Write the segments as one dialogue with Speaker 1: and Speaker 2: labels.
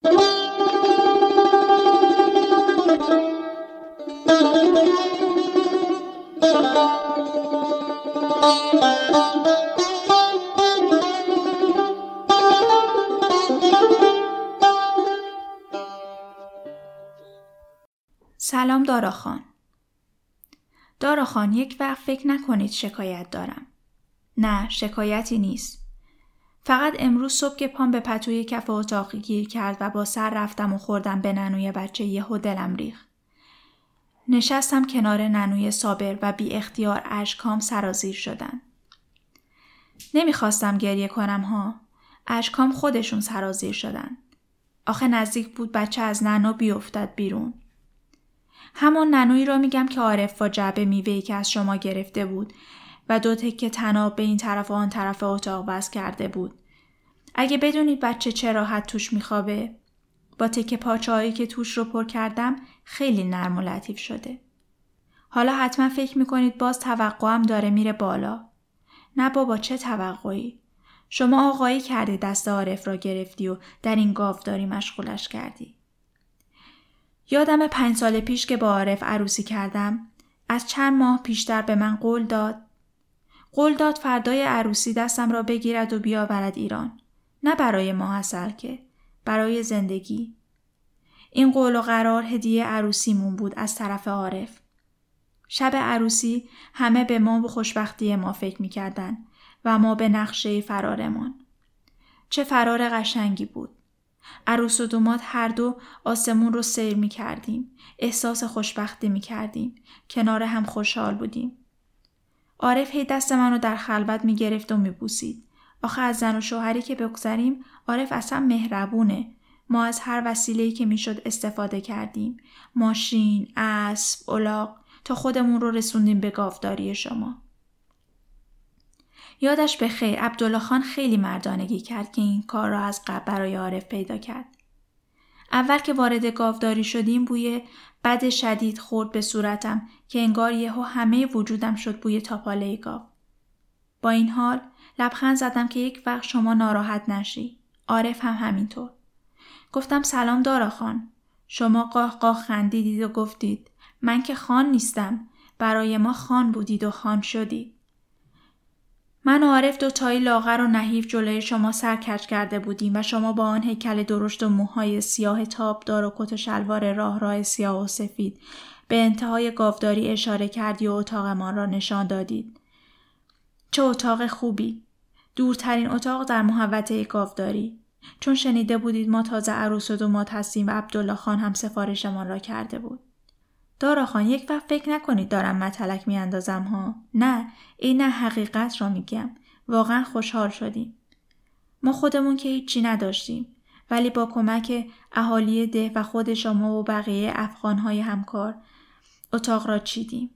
Speaker 1: سلام دارا خان. دارا خان یک وقت فکر نکنید شکایت دارم. نه شکایتی نیست. فقط امروز صبح که پام به پتوی کف اتاق گیر کرد و با سر رفتم و خوردم به ننوی بچه یهو دلم ریخت. نشستم کنار ننوی صابر و بی اختیار اشکام سرازیر شدن. نمی‌خواستم گریه کنم ها. اشکام خودشون سرازیر شدن. آخه نزدیک بود بچه از ننو بیفتد بیرون. همان ننوی را میگم که عارف با جعبه میوهی که از شما گرفته بود و دو تکه تناب به این طرف و آن طرف اتاق وز کرده بود. اگه بدونید بچه چه راحت توش میخوابه با تکه پاچه که توش رو پر کردم خیلی نرم و لطیف شده. حالا حتما فکر می‌کنید باز توقعم داره میره بالا. نه بابا چه توقعی؟ شما آقایی کردی دست عارف را گرفتی و در این داری مشغولش کردی. یادم پنج سال پیش که با عارف عروسی کردم از چند ماه پیشتر به من قول داد قول داد فردای عروسی دستم را بگیرد و بیاورد ایران نه برای ما اصل که برای زندگی این قول و قرار هدیه عروسیمون بود از طرف عارف شب عروسی همه به ما و خوشبختی ما فکر می‌کردن و ما به نقشه فرارمان چه فرار قشنگی بود عروس و دومات هر دو آسمون رو سیر می کردیم. احساس خوشبختی می کردیم. کنار هم خوشحال بودیم. عارف هی دست منو در خلوت می گرفت و می بوسید. آخه از زن و شوهری که بگذریم عارف اصلا مهربونه. ما از هر وسیله‌ای که می‌شد استفاده کردیم. ماشین، اسب، الاغ تا خودمون رو رسوندیم به گاوداری شما. یادش به خیر عبدالله خان خیلی مردانگی کرد که این کار را از قبل برای عارف پیدا کرد. اول که وارد گاوداری شدیم بوی بد شدید خورد به صورتم که انگار یهو همه وجودم شد بوی تاپاله گاو. با این حال لبخند زدم که یک وقت شما ناراحت نشی. عارف هم همینطور. گفتم سلام دارا خان. شما قاه قاه خندیدید و گفتید من که خان نیستم. برای ما خان بودید و خان شدید. من و عارف دو تایی لاغر و نحیف جلوی شما سرکش کرده بودیم و شما با آن هیکل درشت و موهای سیاه تابدار و کت و شلوار راه راه سیاه و سفید به انتهای گاوداری اشاره کردی و اتاقمان را نشان دادید. چه اتاق خوبی! دورترین اتاق در محوطه گاوداری. چون شنیده بودید ما تازه عروس و دومات هستیم و عبدالله خان هم سفارشمان را کرده بود. دارا خان یک وقت فکر نکنید دارم متلک میاندازم ها. نه نه حقیقت را میگم. واقعا خوشحال شدیم. ما خودمون که هیچی نداشتیم. ولی با کمک اهالی ده و خود شما و بقیه افغانهای همکار اتاق را چیدیم.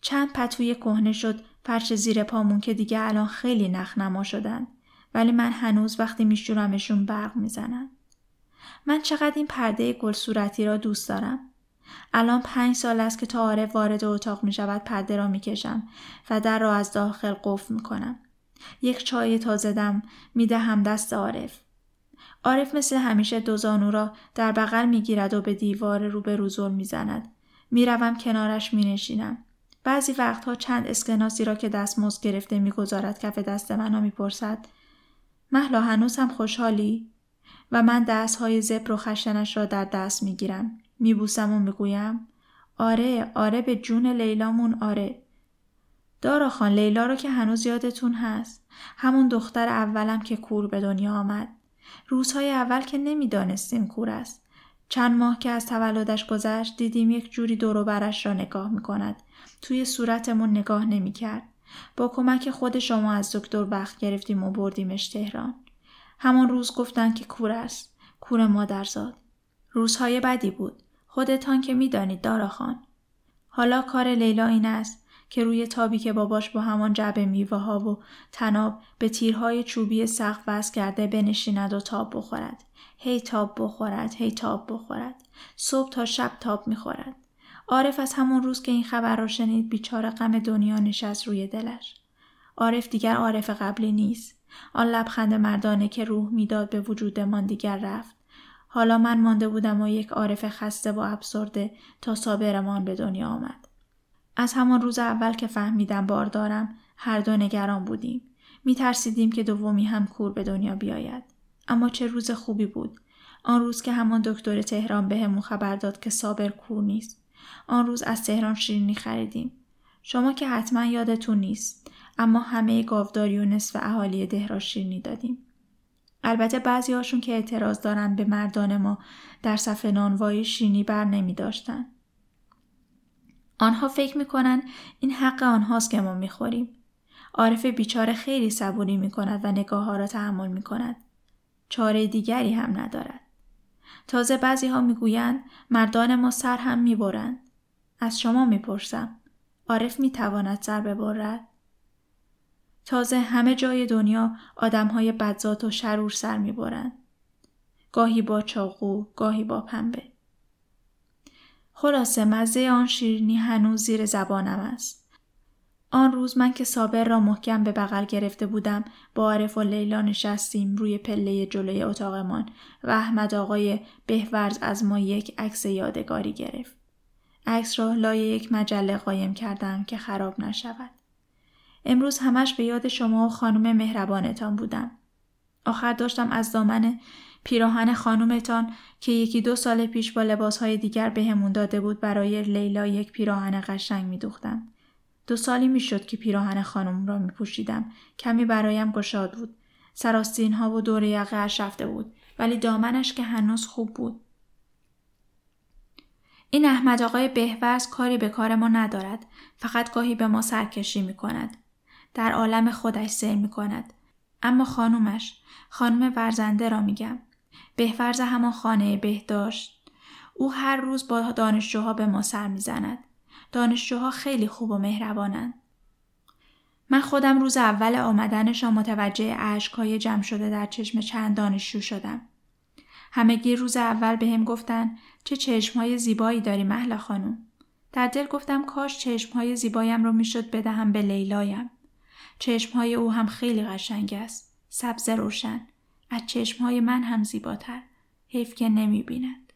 Speaker 1: چند پتوی کهنه شد فرش زیر پامون که دیگه الان خیلی نخنما شدن. ولی من هنوز وقتی میشورمشون برق می‌زنن من چقدر این پرده گل صورتی را دوست دارم. الان پنج سال است که تا عارف وارد اتاق می شود پرده را می کشم و در را از داخل قفل می کنم. یک چای تازه دم می دهم دست عارف. عارف مثل همیشه دو زانو را در بغل می گیرد و به دیوار رو به روزول می زند. می روم کنارش می نشینم. بعضی وقتها چند اسکناسی را که دستمزد گرفته می‌گذارد کف دست من می پرسد. محلا هنوز هم خوشحالی؟ و من دست های زبر و خشنش را در دست می گیرم. میبوسم و می‌گویم آره آره به جون لیلامون آره. دارا خان لیلا رو که هنوز یادتون هست. همون دختر اولم که کور به دنیا آمد. روزهای اول که نمی‌دانستیم کور است. چند ماه که از تولدش گذشت دیدیم یک جوری دورو برش را نگاه می‌کند. توی صورتمون نگاه نمی‌کرد. با کمک خود شما از دکتر وقت گرفتیم و بردیمش تهران. همان روز گفتن که کور است. کور مادرزاد. روزهای بدی بود. خودتان که می‌دانید دارا خان. حالا کار لیلا این است که روی تابی که باباش با همان جعبه میوه ها و تناب به تیرهای چوبی سقف وز کرده بنشیند و تاب بخورد. هی تاب بخورد، هی تاب بخورد. صبح تا شب تاب می‌خورد. عارف از همون روز که این خبر را شنید بیچاره غم دنیا نشست روی دلش. عارف دیگر عارف قبلی نیست. آن لبخند مردانه که روح می‌داد به وجودمان دیگر رفت. حالا من مانده بودم و یک عارف خسته و ابسرده تا صابرمان به دنیا آمد. از همان روز اول که فهمیدم باردارم هر دو نگران بودیم. می ترسیدیم که دومی هم کور به دنیا بیاید. اما چه روز خوبی بود. آن روز که همان دکتر تهران بهمون خبر داد که صابر کور نیست. آن روز از تهران شیرینی خریدیم. شما که حتما یادتون نیست. اما همه گاوداری و نصف اهالی ده را شیرینی دادیم. البته بعضی هاشون که اعتراض دارن به مردان ما در صف نانوایی شیرینی بر نمی داشتن. آنها فکر می‌کنن این حق آنهاست که ما می‌خوریم. عارف بیچاره خیلی صبوری می کند و نگاه ها را تحمل می کند. چاره دیگری هم ندارد. تازه بعضی ها می گویند مردان ما سر هم می برند. از شما می پرسم. عارف می تواند سر ببرد؟ تازه همه جای دنیا آدم های بدذات و شرور سر می برند. گاهی با چاقو، گاهی با پنبه. خلاصه مزه آن شیرینی هنوز زیر زبانم است. آن روز من که صابر را محکم به بغل گرفته بودم با عارف و لیلا نشستیم روی پله جلوی اتاقمان و احمد آقای بهورز از ما یک عکس یادگاری گرفت. عکس را لای یک مجله قایم کردم که خراب نشود. امروز همش به یاد شما و خانم مهربانتان بودم. آخر داشتم از دامن پیراهن خانومتان که یکی دو سال پیش با لباسهای دیگر بهمون داده بود برای لیلا یک پیراهن قشنگ میدوختم. دو سالی می‌شد که پیراهن خانم را می پوشیدم. کمی برایم گشاد بود. سراستین ها و دور یقه رفته بود. ولی دامنش که هنوز خوب بود. این احمد آقای بهورز کاری به کار ما ندارد. فقط گاهی به ما سرکشی می کند. در عالم خودش سیر می کند. اما خانومش، خانم ورزنده را میگم. بهورز همان خانه بهداشت. او هر روز با دانشجوها به ما سر می‌زند. دانشجوها خیلی خوب و مهربانند. من خودم روز اول آمدنشان متوجه عشقهای جمع شده در چشم چند دانشجو شدم. همگی روز اول به هم گفتن چه چشمهای زیبایی داری محل خانم. در دل گفتم کاش چشمهای زیبایم رو می‌شد بدهم به لیلایم. چشمهای او هم خیلی قشنگ است. سبز روشن. از چشمهای من هم زیباتر. حیف که نمی بیند.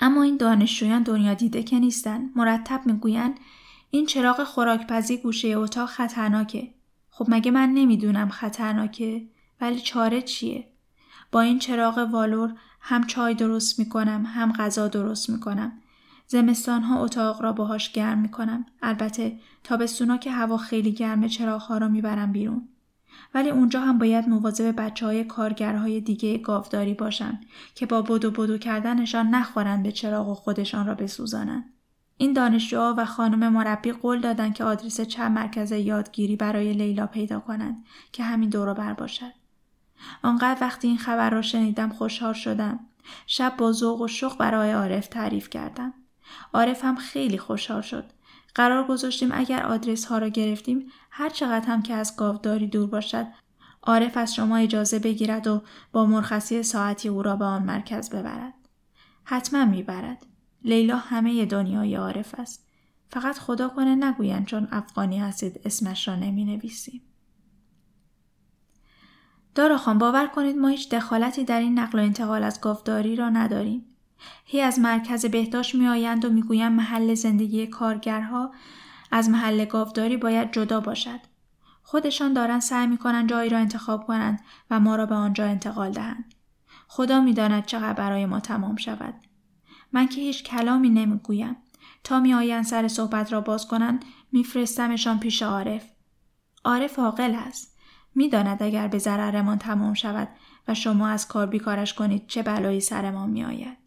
Speaker 1: اما این دانشجویان دنیا دیده که نیستن. مرتب می‌گویند این چراغ خوراکپزی گوشه اتاق خطرناکه. خب مگه من نمی‌دونم خطرناکه؟ ولی چاره چیه؟ با این چراغ والور هم چای درست می‌کنم هم غذا درست می‌کنم. زمستان ها اتاق را باهاش گرم می‌کنم. البته تابستونا که هوا خیلی گرمه چراغ ها را می‌برم بیرون. ولی اونجا هم باید مواظب بچه های کارگرهای دیگه گاوداری باشم که با بدو بدو کردنشان نخورن به چراغ و خودشان را بسوزانند. این دانشجوها و خانم مربی قول دادن که آدرس چند مرکز یادگیری برای لیلا پیدا کنند که همین دورو بر باشد. آنقدر وقتی این خبر را شنیدم خوشحال شدم. شب با ذوق و شوق برای عارف تعریف کردم. عارف هم خیلی خوشحال شد. قرار گذاشتیم اگر آدرس ها را گرفتیم هر چقدر هم که از گاوداری دور باشد عارف از شما اجازه بگیرد و با مرخصی ساعتی او را به آن مرکز ببرد. حتما می‌برد. لیلا همه دنیای عارف است. فقط خدا کنه نگویند چون افغانی هستید اسمش را نمی نویسیم. دارا خان باور کنید ما هیچ دخالتی در این نقل و انتقال از گاوداری را نداریم. هی از مرکز بهداشت می آیند و می‌گویند محل زندگی کارگرها از محل گاوداری باید جدا باشد. خودشان دارن سعی می‌کنن جایی را انتخاب کنند و ما را به آنجا انتقال دهند. خدا می‌داند چقدر برای ما تمام شود. من که هیچ کلامی نمی‌گویم. تا می آیند سر صحبت را باز کنند میفرستمشان پیش عارف. عارف عاقل است. می‌داند اگر به ضررمان تمام شود و شما از کار بیکارش کنید چه بلایی سر ما می آید.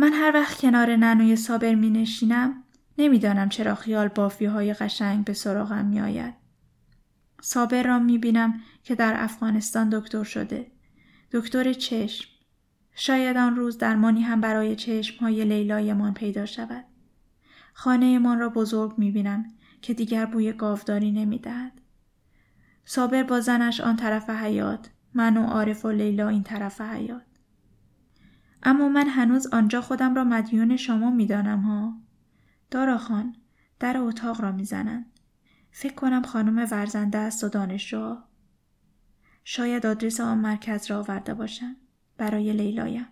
Speaker 1: من هر وقت کنار ننوی صابر می نشینم نمی‌دانم چرا خیال بافی های قشنگ به سراغم می آید. صابر را می بینم که در افغانستان دکتر شده. دکتر چشم. شاید آن روز درمانی هم برای چشم های لیلایمان پیدا شود. خانه من را بزرگ می بینم که دیگر بوی گاوداری نمی دهد. صابر با زنش آن طرف حیات من و عارف و لیلا این طرف حیات. اما من هنوز آنجا خودم را مدیون شما می‌دانم ها. دارا خان در اتاق را می‌زنند. فکر کنم خانم ورزنده است و دانشجو. شاید آدرس آن مرکز را آورده باشند. برای لیلایم.